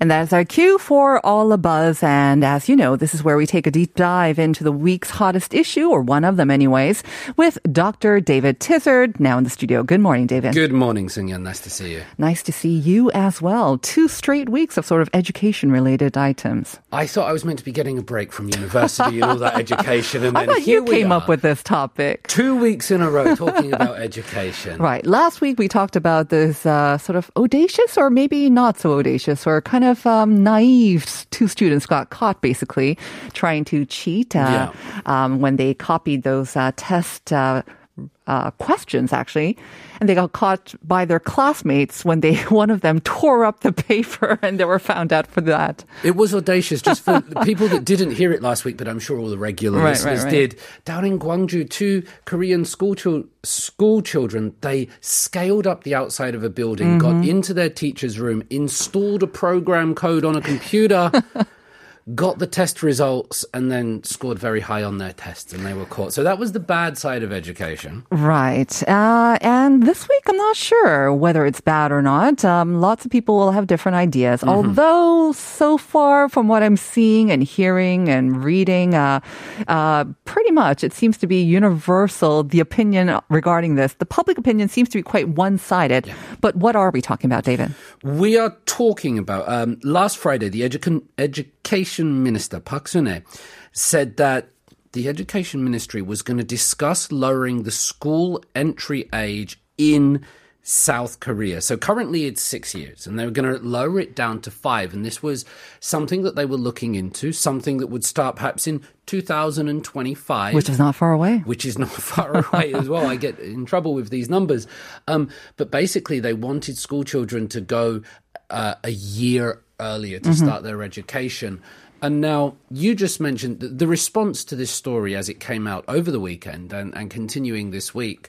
And that's our cue for All a Buzz. And as you know, this is where we take a deep dive into the week's hottest issue, or one of them anyways, with Dr. David Tizard, now in the studio. Good morning, David. Good morning, Singyan. Nice to see you. Nice to see you as well. Two straight weeks of sort of education related items. I thought I was meant to be getting a break from university and all that education, and I then you came up with this topic. two weeks in a row talking about education. Right. Last week we talked about this uh, sort of audacious or maybe not so audacious or kind of um, naive two students got caught basically trying to cheat uh, um, when they copied those uh, test uh, questions actually. And they got caught by their classmates when they one of them tore up the paper and they were found out for that. It was audacious, just for people that didn't hear it last week, but I'm sure all the regular Right, listeners right, right. did. Down in Gwangju, two Korean school, chil- school children, they scaled up the outside of a building, got Mm-hmm. into their teacher's room, installed a program code on a computer. Got the test results and then scored very high on their tests, and they were caught. So that was the bad side of education. Right. Uh, and this week, I'm not sure whether it's bad or not. Um, lots of people will have different ideas. Although, so far, from what I'm seeing and hearing and reading, uh, uh, pretty much it seems to be universal, the opinion regarding this. The public opinion seems to be quite one sided. But what are we talking about, David? We are talking about um, last Friday. The edu- education minister Park Soon-ae said that the education ministry was going to discuss lowering the school entry age in South Korea. So currently it's six years, and they were going to lower it down to five. And this was something that they were looking into, something that would start perhaps in 2025 Which is not far away. which is not far away as well. I get in trouble with these numbers. Um, but basically, they wanted school children to go uh, a year earlier to mm-hmm. start their education. And now you just mentioned the, response to this story as it came out over the weekend and, and continuing this week.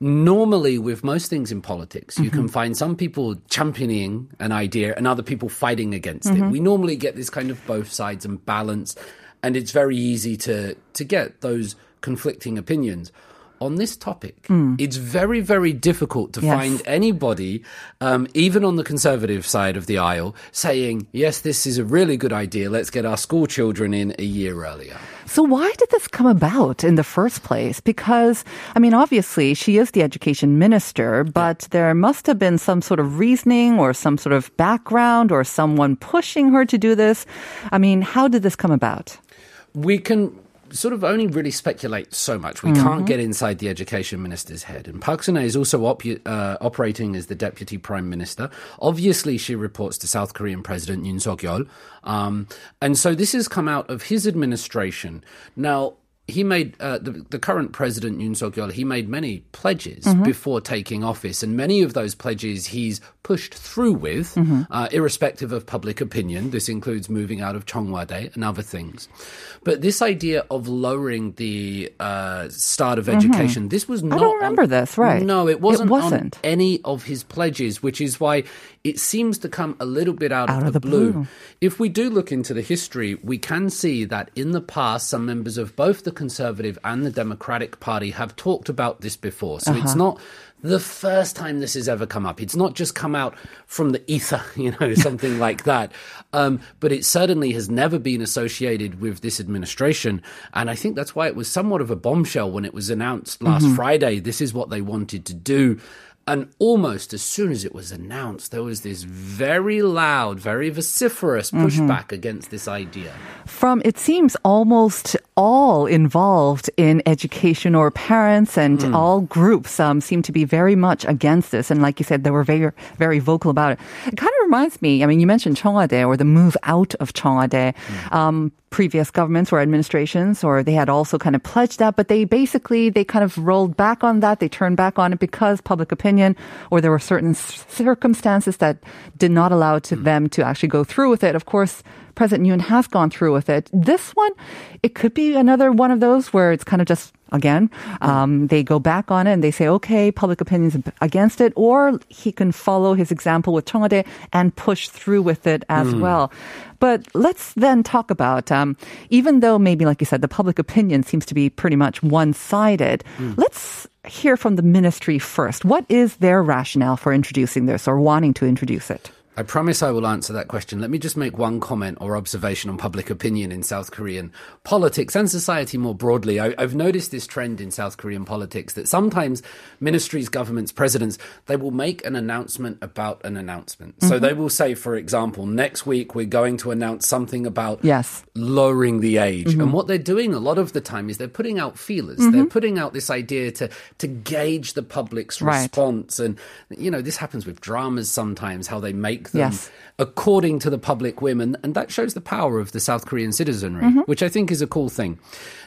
Normally, with most things in politics, you can mm-hmm. find some people championing an idea and other people fighting against it. Mm-hmm. We normally get this kind of both sides and balance, and it's very easy to to get those conflicting opinions. On this topic, it's very, very difficult to Yes. find anybody, um, even on the conservative side of the aisle, saying, yes, this is a really good idea. Let's get our school children in a year earlier. So why did this come about in the first place? Because, I mean, obviously she is the education minister, but there must have been some sort of reasoning or some sort of background or someone pushing her to do this. I mean, how did this come about? we can sort of only really speculate so much. We can't get inside the education minister's head. And Park Soon-ae is also op- uh, operating as the deputy prime minister. Obviously, she reports to South Korean President Yoon Suk-yeol. Um, and so this has come out of his administration. Now, he made uh, the, the current president Yoon Suk Yeol. He made many pledges before taking office, and many of those pledges he's pushed through with, uh, irrespective of public opinion. This includes moving out of Cheongwadae and other things. But this idea of lowering the uh, start of education, this was not. I don't remember on- this, right. No, it wasn't. it wasn't. on any of his pledges, which is why it seems to come a little bit out, Out of, of the, the blue. blue. If we do look into the history, we can see that in the past, some members of both the Conservative and the Democratic Party have talked about this before. So it's not the first time this has ever come up. It's not just come out from the ether, you know, something like that. Um, but it certainly has never been associated with this administration. And I think that's why it was somewhat of a bombshell when it was announced last Friday. This is what they wanted to do. And almost as soon as it was announced, there was this very loud, very vociferous pushback against this idea. From, it seems, almost all involved in education or parents and all groups um, seem to be very much against this. And like you said, they were very, very vocal about it. It kind of reminds me, I mean, you mentioned Cheongwadae or the move out of Cheongwadae. Um, previous governments or administrations, or they had also kind of pledged that, but they basically, they kind of rolled back on that. They turned back on it because public opinion, or there were certain circumstances that did not allow to hmm. them to actually go through with it. Of course, President Yoon has gone through with it. This one, it could be another one of those where it's kind of just again, um, they go back on it and they say, okay, public opinion's against it, or he can follow his example with Cheongwadae and push through with it as well. But let's then talk about, um, even though maybe, like you said, the public opinion seems to be pretty much one-sided, let's hear from the ministry first. What is their rationale for introducing this or wanting to introduce it? I promise I will answer that question. Let me just make one comment or observation on public opinion in South Korean politics and society more broadly. I, have noticed this trend in South Korean politics that sometimes ministries, governments, presidents, they will make an announcement about an announcement. So mm-hmm. they will say, for example, next week we're going to announce something about Yes. lowering the age. And mm-hmm. what they're doing a lot of the time is they're putting out feelers. Mm-hmm. They're putting out this idea to to gauge the public's Right. response. And you know, this happens with dramas sometimes, how they make them Yes. according to the public women, and that shows the power of the South Korean citizenry, mm-hmm. which I think is a cool thing.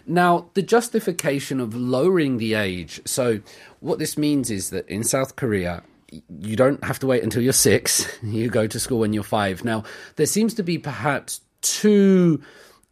Now, the justification of lowering the age. So, what this means is that in South Korea, you don't have to wait until you're six. You go to school when you're five. Now, there seems to be perhaps two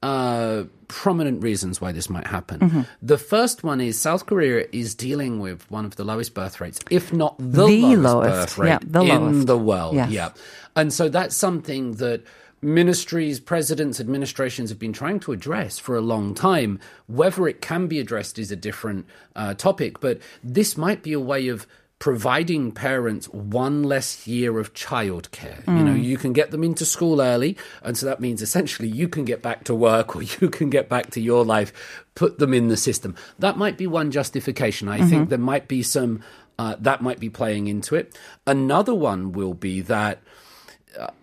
uh, prominent reasons why this might happen. Mm-hmm. The first one is South Korea is dealing with one of the lowest birth rates, if not the, The lowest, lowest. birth rate Yeah, the in lowest. the world. Yes. Yeah. And so that's something that ministries, presidents, administrations have been trying to address for a long time. Whether it can be addressed is a different uh, topic, but this might be a way of providing parents one less year of childcare. You know, you can get them into school early, and so that means essentially you can get back to work or you can get back to your life, put them in the system. That might be one justification. I think there might be some uh, that might be playing into it. Another one will be that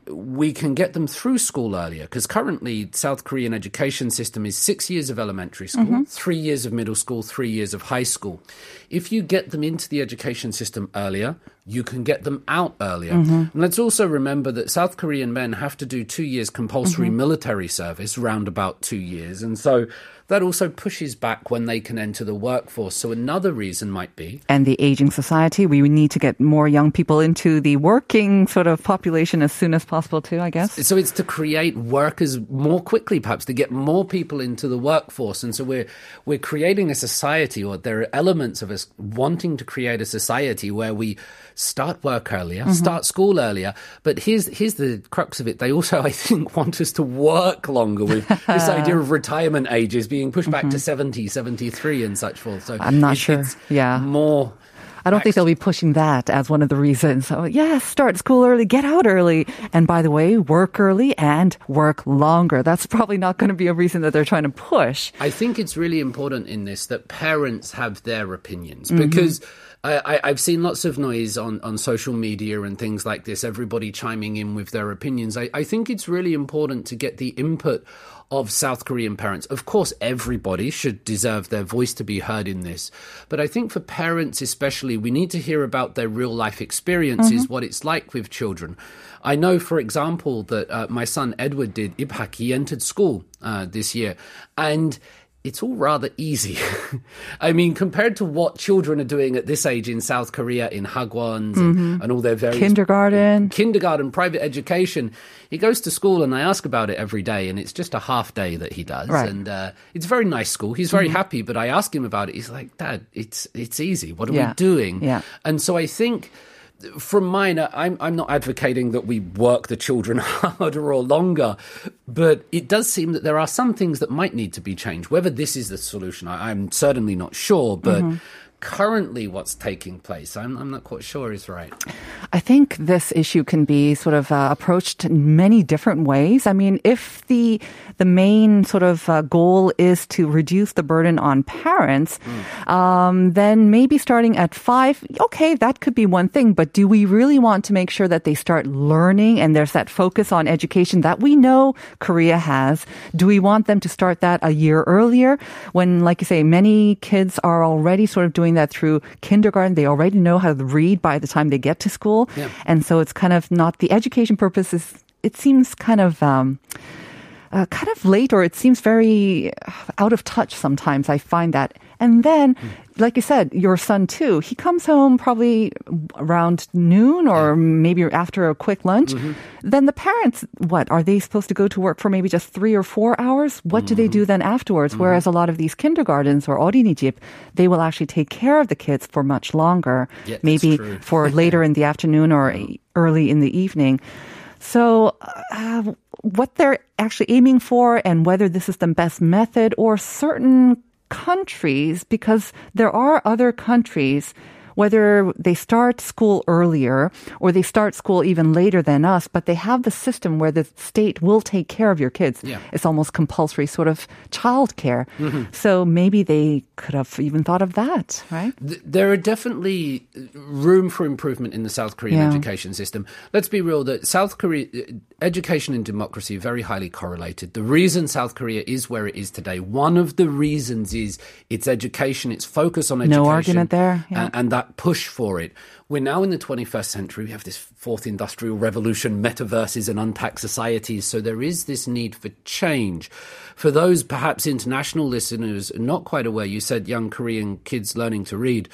we can get them through school earlier because currently South Korean education system is six years of elementary school, mm-hmm. three years of middle school, three years of high school. If you get them into the education system earlier, you can get them out earlier. Mm-hmm. And let's also remember that South Korean men have to do two years compulsory mm-hmm. military service, round about two years, and so that also pushes back when they can enter the workforce. So another reason might be and the aging society. We need to get more young people into the working sort of population as soon as possible too, I guess. So it's to create workers more quickly, perhaps to get more people into the workforce. And so we're we're creating a society, or there are elements of us wanting to create a society where we start work earlier, mm-hmm. start school earlier. But here's here's the crux of it. They also, I think, want us to work longer with this idea of retirement ages being pushed back to mm-hmm. 70, 73 and such forth. So I'm not it- sure. it's Yeah. More I don't think they'll be pushing that as one of the reasons. So, yeah, start school early, get out early. And by the way, work early and work longer. That's probably not going to be a reason that they're trying to push. I think it's really important in this that parents have their opinions mm-hmm. because I, I, I've seen lots of noise on, on social media and things like this, everybody chiming in with their opinions. I, I think it's really important to get the input of South Korean parents. Of course, everybody should deserve their voice to be heard in this. But I think for parents, especially, we need to hear about their real life experiences, what it's like with children. I know, for example, that uh, my son Edward did IPHAK. He entered school uh, this year. And it's all rather easy. I mean, compared to what children are doing at this age in South Korea, in hagwons and, mm-hmm. and all their various Kindergarten. Mm, kindergarten, private education. He goes to school, and I ask about it every day, and it's just a half day that he does, Right. and uh, it's a very nice school. He's very mm-hmm. happy, but I ask him about it. He's like, "Dad, it's it's easy. What are Yeah. we doing?" Yeah. and so I think. From mine, I'm I'm not advocating that we work the children harder or longer, but it does seem that there are some things that might need to be changed. Whether this is the solution, I, I'm certainly not sure. But mm-hmm. Currently, what's taking place, I'm I'm not quite sure is right. I think this issue can be sort of uh, approached in many different ways. I mean, if the the main sort of uh, goal is to reduce the burden on parents, um, then maybe starting at five, okay, that could be one thing. But do we really want to make sure that they start learning and there's that focus on education that we know Korea has? Do we want them to start that a year earlier when, like you say, many kids are already sort of doing that through kindergarten? They already know how to read by the time they get to school. And so it's kind of not the education purpose is, it seems kind of, um, uh, kind of late or it seems very out of touch sometimes. I find that. And then, like you said, your son too, he comes home probably around noon or maybe after a quick lunch. Then the parents, what, are they supposed to go to work for maybe just three or four hours? What do they do then afterwards? Whereas a lot of these kindergartens or 어린이집, they will actually take care of the kids for much longer. Yeah, that's maybe true. for later in the afternoon or early in the evening. So, uh, what they're actually aiming for and whether this is the best method or certain countries, because there are other countries, whether they start school earlier or they start school even later than us, but they have the system where the state will take care of your kids. Yeah. It's almost compulsory sort of child care. Mm-hmm. So maybe they could have even thought of that, right? There are definitely room for improvement in the South Korean Yeah. education system. Let's be real that South Korea education and democracy are very highly correlated. The reason South Korea is where it is today, one of the reasons is its education, its focus on education. No argument there, yeah. and, and that push for it. We're now in the 21st century. We have this fourth industrial revolution, metaverses and untact societies. So there is this need for change. For those perhaps international listeners not quite aware, you said young Korean kids learning to read.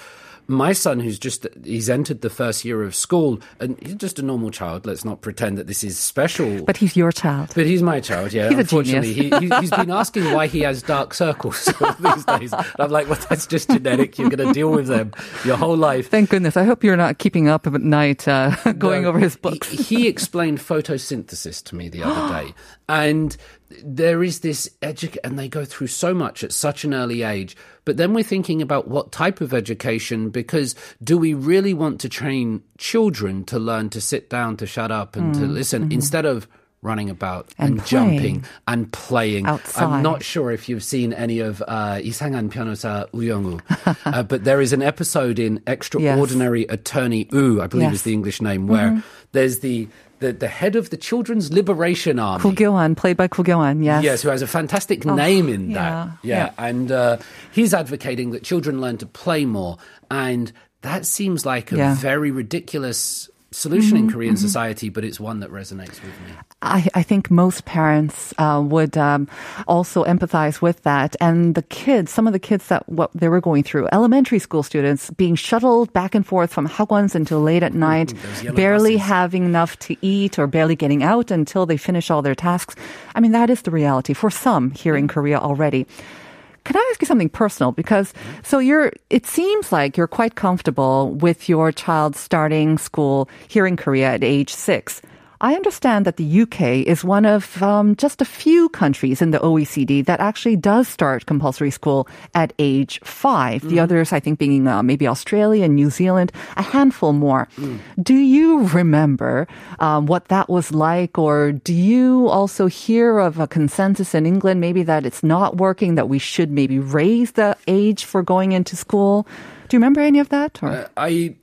My son, who's just he's entered the first year of school, and he's just a normal child. Let's not pretend that this is special. But he's your child. But he's my child, yeah. He's a Unfortunately, he, he, he's been asking why he has dark circles these days. And I'm like, well, that's just genetic. You're going to deal with them your whole life. Thank goodness. I hope you're not keeping up at night uh, going No, over his he- books. He, explained photosynthesis to me the other day, and there is this education, and they go through so much at such an early age. But then we're thinking about what type of education, because do we really want to train children to learn to sit down, to shut up, and mm. to listen mm-hmm. instead of running about and, and jumping and playing. Outside. I'm not sure if you've seen any of uh, 이상한 변호사 우영우, uh, but there is an episode in Extraordinary yes. Attorney Woo, I believe yes. is the English name, where mm-hmm. there's the the the head of the Children's Liberation Army. Koo Kyo-hwan, played by Koo Kyo-hwan, yes. Yes, who has a fantastic name in yeah, that. yeah. Yeah, and uh, he's advocating that children learn to play more, and that seems like a Yeah. Very ridiculous solution in Korean society, but it's one that resonates with me. I, I think most parents uh, would um, also empathize with that. And the kids, some of the kids that what they were going through, elementary school students being shuttled back and forth from hagwons until late at night, yellow barely buses. having enough to eat or barely getting out until they finish all their tasks. I mean, that is the reality for some here in Korea already. Can I ask you something personal? Because so you're, it seems like you're quite comfortable with your child starting school here in Korea at age six. I understand that the UK is one of um, just a few countries in the OECD that actually does start compulsory school at age 5 The others, I think, being uh, maybe Australia and New Zealand, a handful more. Do you remember um, what that was like, or do you also hear of a consensus in England, maybe that it's not working, that we should maybe raise the age for going into school? Do you remember any of that? Or? Uh, I,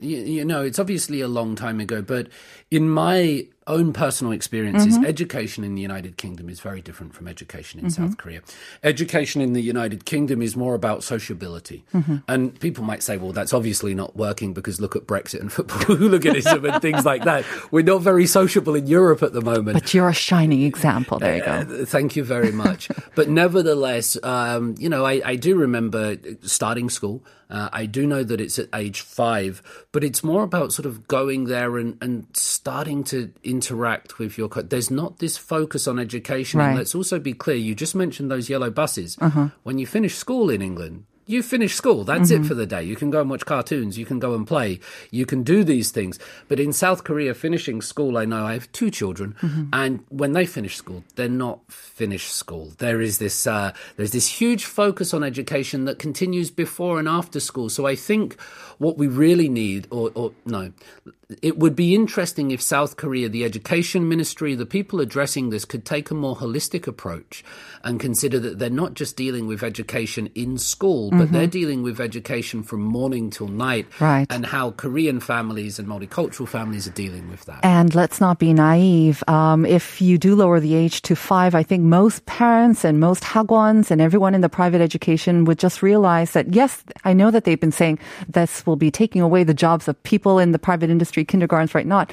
you know, it's obviously a long time ago, but in my own personal experiences, Mm-hmm. education in the United Kingdom is very different from education in South Korea. Education in the United Kingdom is more about sociability. Mm-hmm. And people might say, well, that's obviously not working because look at Brexit and football hooliganism and things like that. We're not very sociable in Europe at the moment. but you're a shining example. There you go. Uh, Thank you very much. but nevertheless, um, you know, I, I do remember starting school. Uh, I do know that it's at age five, but it's more about sort of going there and, and starting to interact with your. Co- There's not this focus on education. Right. And let's also be clear. You just mentioned those yellow buses. Uh-huh. When you finish school in England. You finish school. That's it for the day. You can go and watch cartoons. You can go and play. You can do these things. But in South Korea, finishing school, I know I have two children, and when they finish school, they're not finished school. There is this uh, there's this huge focus on education that continues before and after school. So I think what we really need, or, or no, it would be interesting if South Korea, the education ministry, the people addressing this, could take a more holistic approach and consider that they're not just dealing with education in school, but they're dealing with education from morning till night, Right. and how Korean families and multicultural families are dealing with that. And let's not be naive. Um, if you do lower the age to five, I think most parents and most hagwons and everyone in the private education would just realize that, yes, I know that they've been saying this will be taking away the jobs of people in the private industry, kindergartens, right? Not.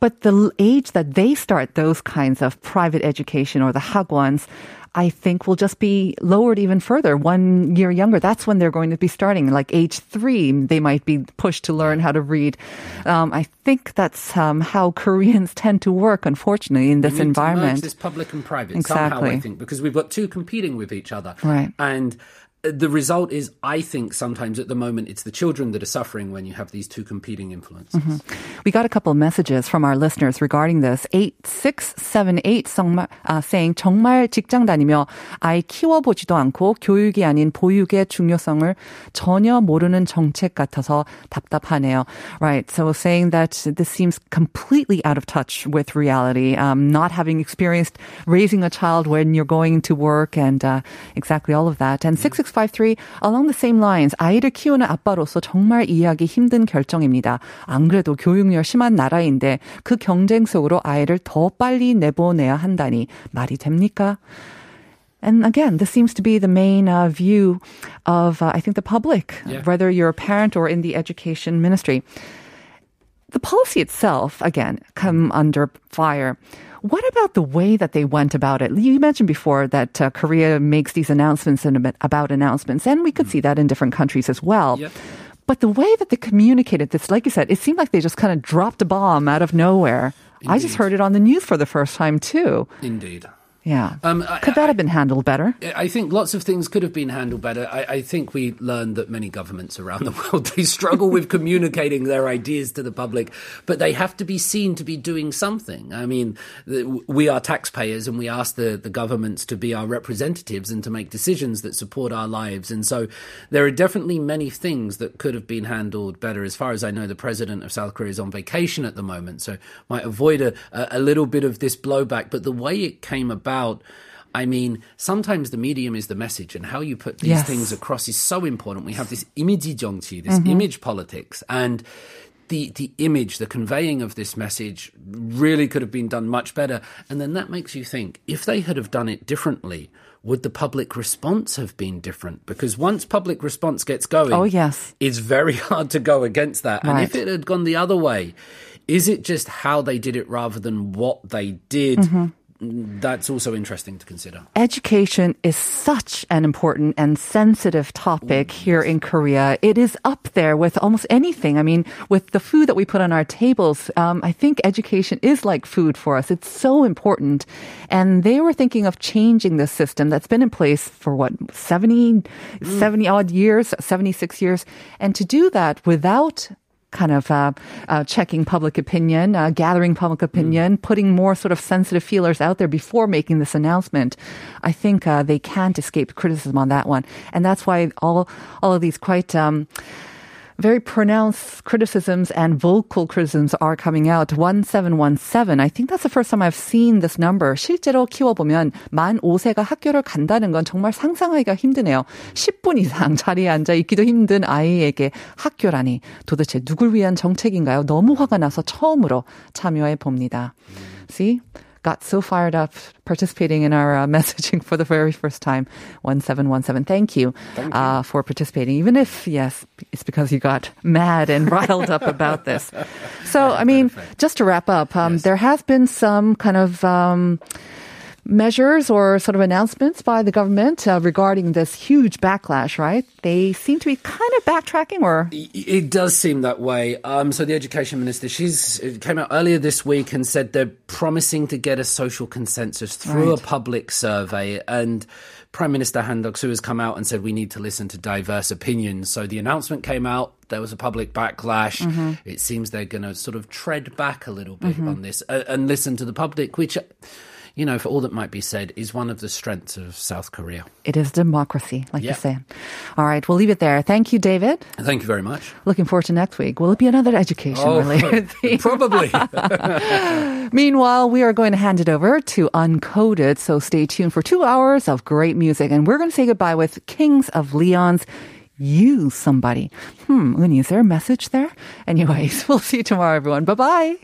But the age that they start those kinds of private education or the hagwons, I think will just be lowered even further. One year younger, that's when they're going to be starting. Like age three, they might be pushed to learn how to read. Um, I think that's um, how Koreans tend to work, unfortunately, in this We need to merge environment. this public and private somehow, I Exactly. think, because we've got two competing with each other. Right. And the result is, I think sometimes at the moment it's the children that are suffering when you have these two competing influences. We got a couple of messages from our listeners regarding this. 8678 정말, 아, saying 정말 직장 다니며 아이 키워보지도 않고 교육이 아닌 보육의 중요성을 전혀 모르는 정책 같아서 답답하네요. Right. So saying that this seems completely out of touch with reality. Um, not having experienced raising a child when you're going to work and uh, exactly all of that. And 6653 along the same lines 아이를 키우는 아빠로서 정말 이해하기 힘든 결정입니다. 안 그래도 교육열 심한 나라인데 그 경쟁 속으로 아이를 더 빨리 내보내야 한다니 말이 됩니까? And again, this seems to be the main uh, view of, uh, I think, the public, Yeah. whether you're a parent or in the education ministry. The policy itself, again, come under fire. What about the way that they went about it? You mentioned before that uh, Korea makes these announcements and about- announcements, and we could see that in different countries as well. Yep. But the way that they communicated this, like you said, it seemed like they just kind of dropped a bomb out of nowhere. I just heard it on the news for the first time too. Indeed. Yeah. Um, I- could that have been handled better? I think lots of things could have been handled better. I, I think we learned that many governments around the world they struggle with communicating their ideas to the public, but they have to be seen to be doing something. I mean, we are taxpayers, and we ask the, the governments to be our representatives and to make decisions that support our lives. And so, there are definitely many things that could have been handled better. As far as I know, the president of South Korea is on vacation at the moment, so might avoid a, a little bit of this blowback. But the way it came about. I mean, sometimes the medium is the message, and how you put these Yes. things across is so important. We have this 치, this image politics, and the the image, the conveying of this message really could have been done much better. And then that makes you think: if they had have done it differently, would the public response have been different? Because once public response gets going, Oh, yes. it's very hard to go against that. And if it had gone the other way, is it just how they did it rather than what they did? Mm-hmm. That's also interesting to consider. Education is such an important and sensitive topic here in Korea. It is up there with almost anything. I mean, with the food that we put on our tables, um, I think education is like food for us. It's so important. And they were thinking of changing the system that's been in place for what, 70, 70 odd years, 76 years. And to do that without kind of uh, uh, checking public opinion, uh, gathering public opinion, putting more sort of sensitive feelers out there before making this announcement. I think uh, they can't escape criticism on that one, and that's why all all of these quite. Um, very pronounced criticisms and vocal criticisms are coming out. 1717. I think that's the first time I've seen this number. 실제로 키워보면 만 5세가 학교를 간다는 건 정말 상상하기가 힘드네요. 10분 이상 자리에 앉아 있기도 힘든 아이에게 학교라니 도대체 누굴 위한 정책인가요? 너무 화가 나서 처음으로 참여해 봅니다. See? Got so fired up participating in our uh, messaging for the very first time. 1717. Thank you, Uh, for participating. Even if, yes, it's because you got mad and riled up about this. So, I mean, just to wrap up, um, there has been some kind of, um, measures or sort of announcements by the government uh, regarding this huge backlash, right? They seem to be kind of backtracking or It does seem that way. Um, so the education minister, she's came out earlier this week and said they're promising to get a social consensus through Right. a public survey. And Prime Minister Han Duck-soo has come out and said we need to listen to diverse opinions. So the announcement came out. There was a public backlash. It seems they're going to sort of tread back a little bit on this uh, and listen to the public, which. You know, for all that might be said, is one of the strengths of South Korea. it is democracy, like you Yeah. say. All right, we'll leave it there. Thank you, David. Thank you very much. Looking forward to next week. Will it be another education related theme? probably. Meanwhile, we are going to hand it over to Uncoded, so stay tuned for two hours of great music. And we're going to say goodbye with Kings of Leon's Use Somebody. Hmm, Uni, is there a message there? Anyways, we'll see you tomorrow, everyone. Bye bye.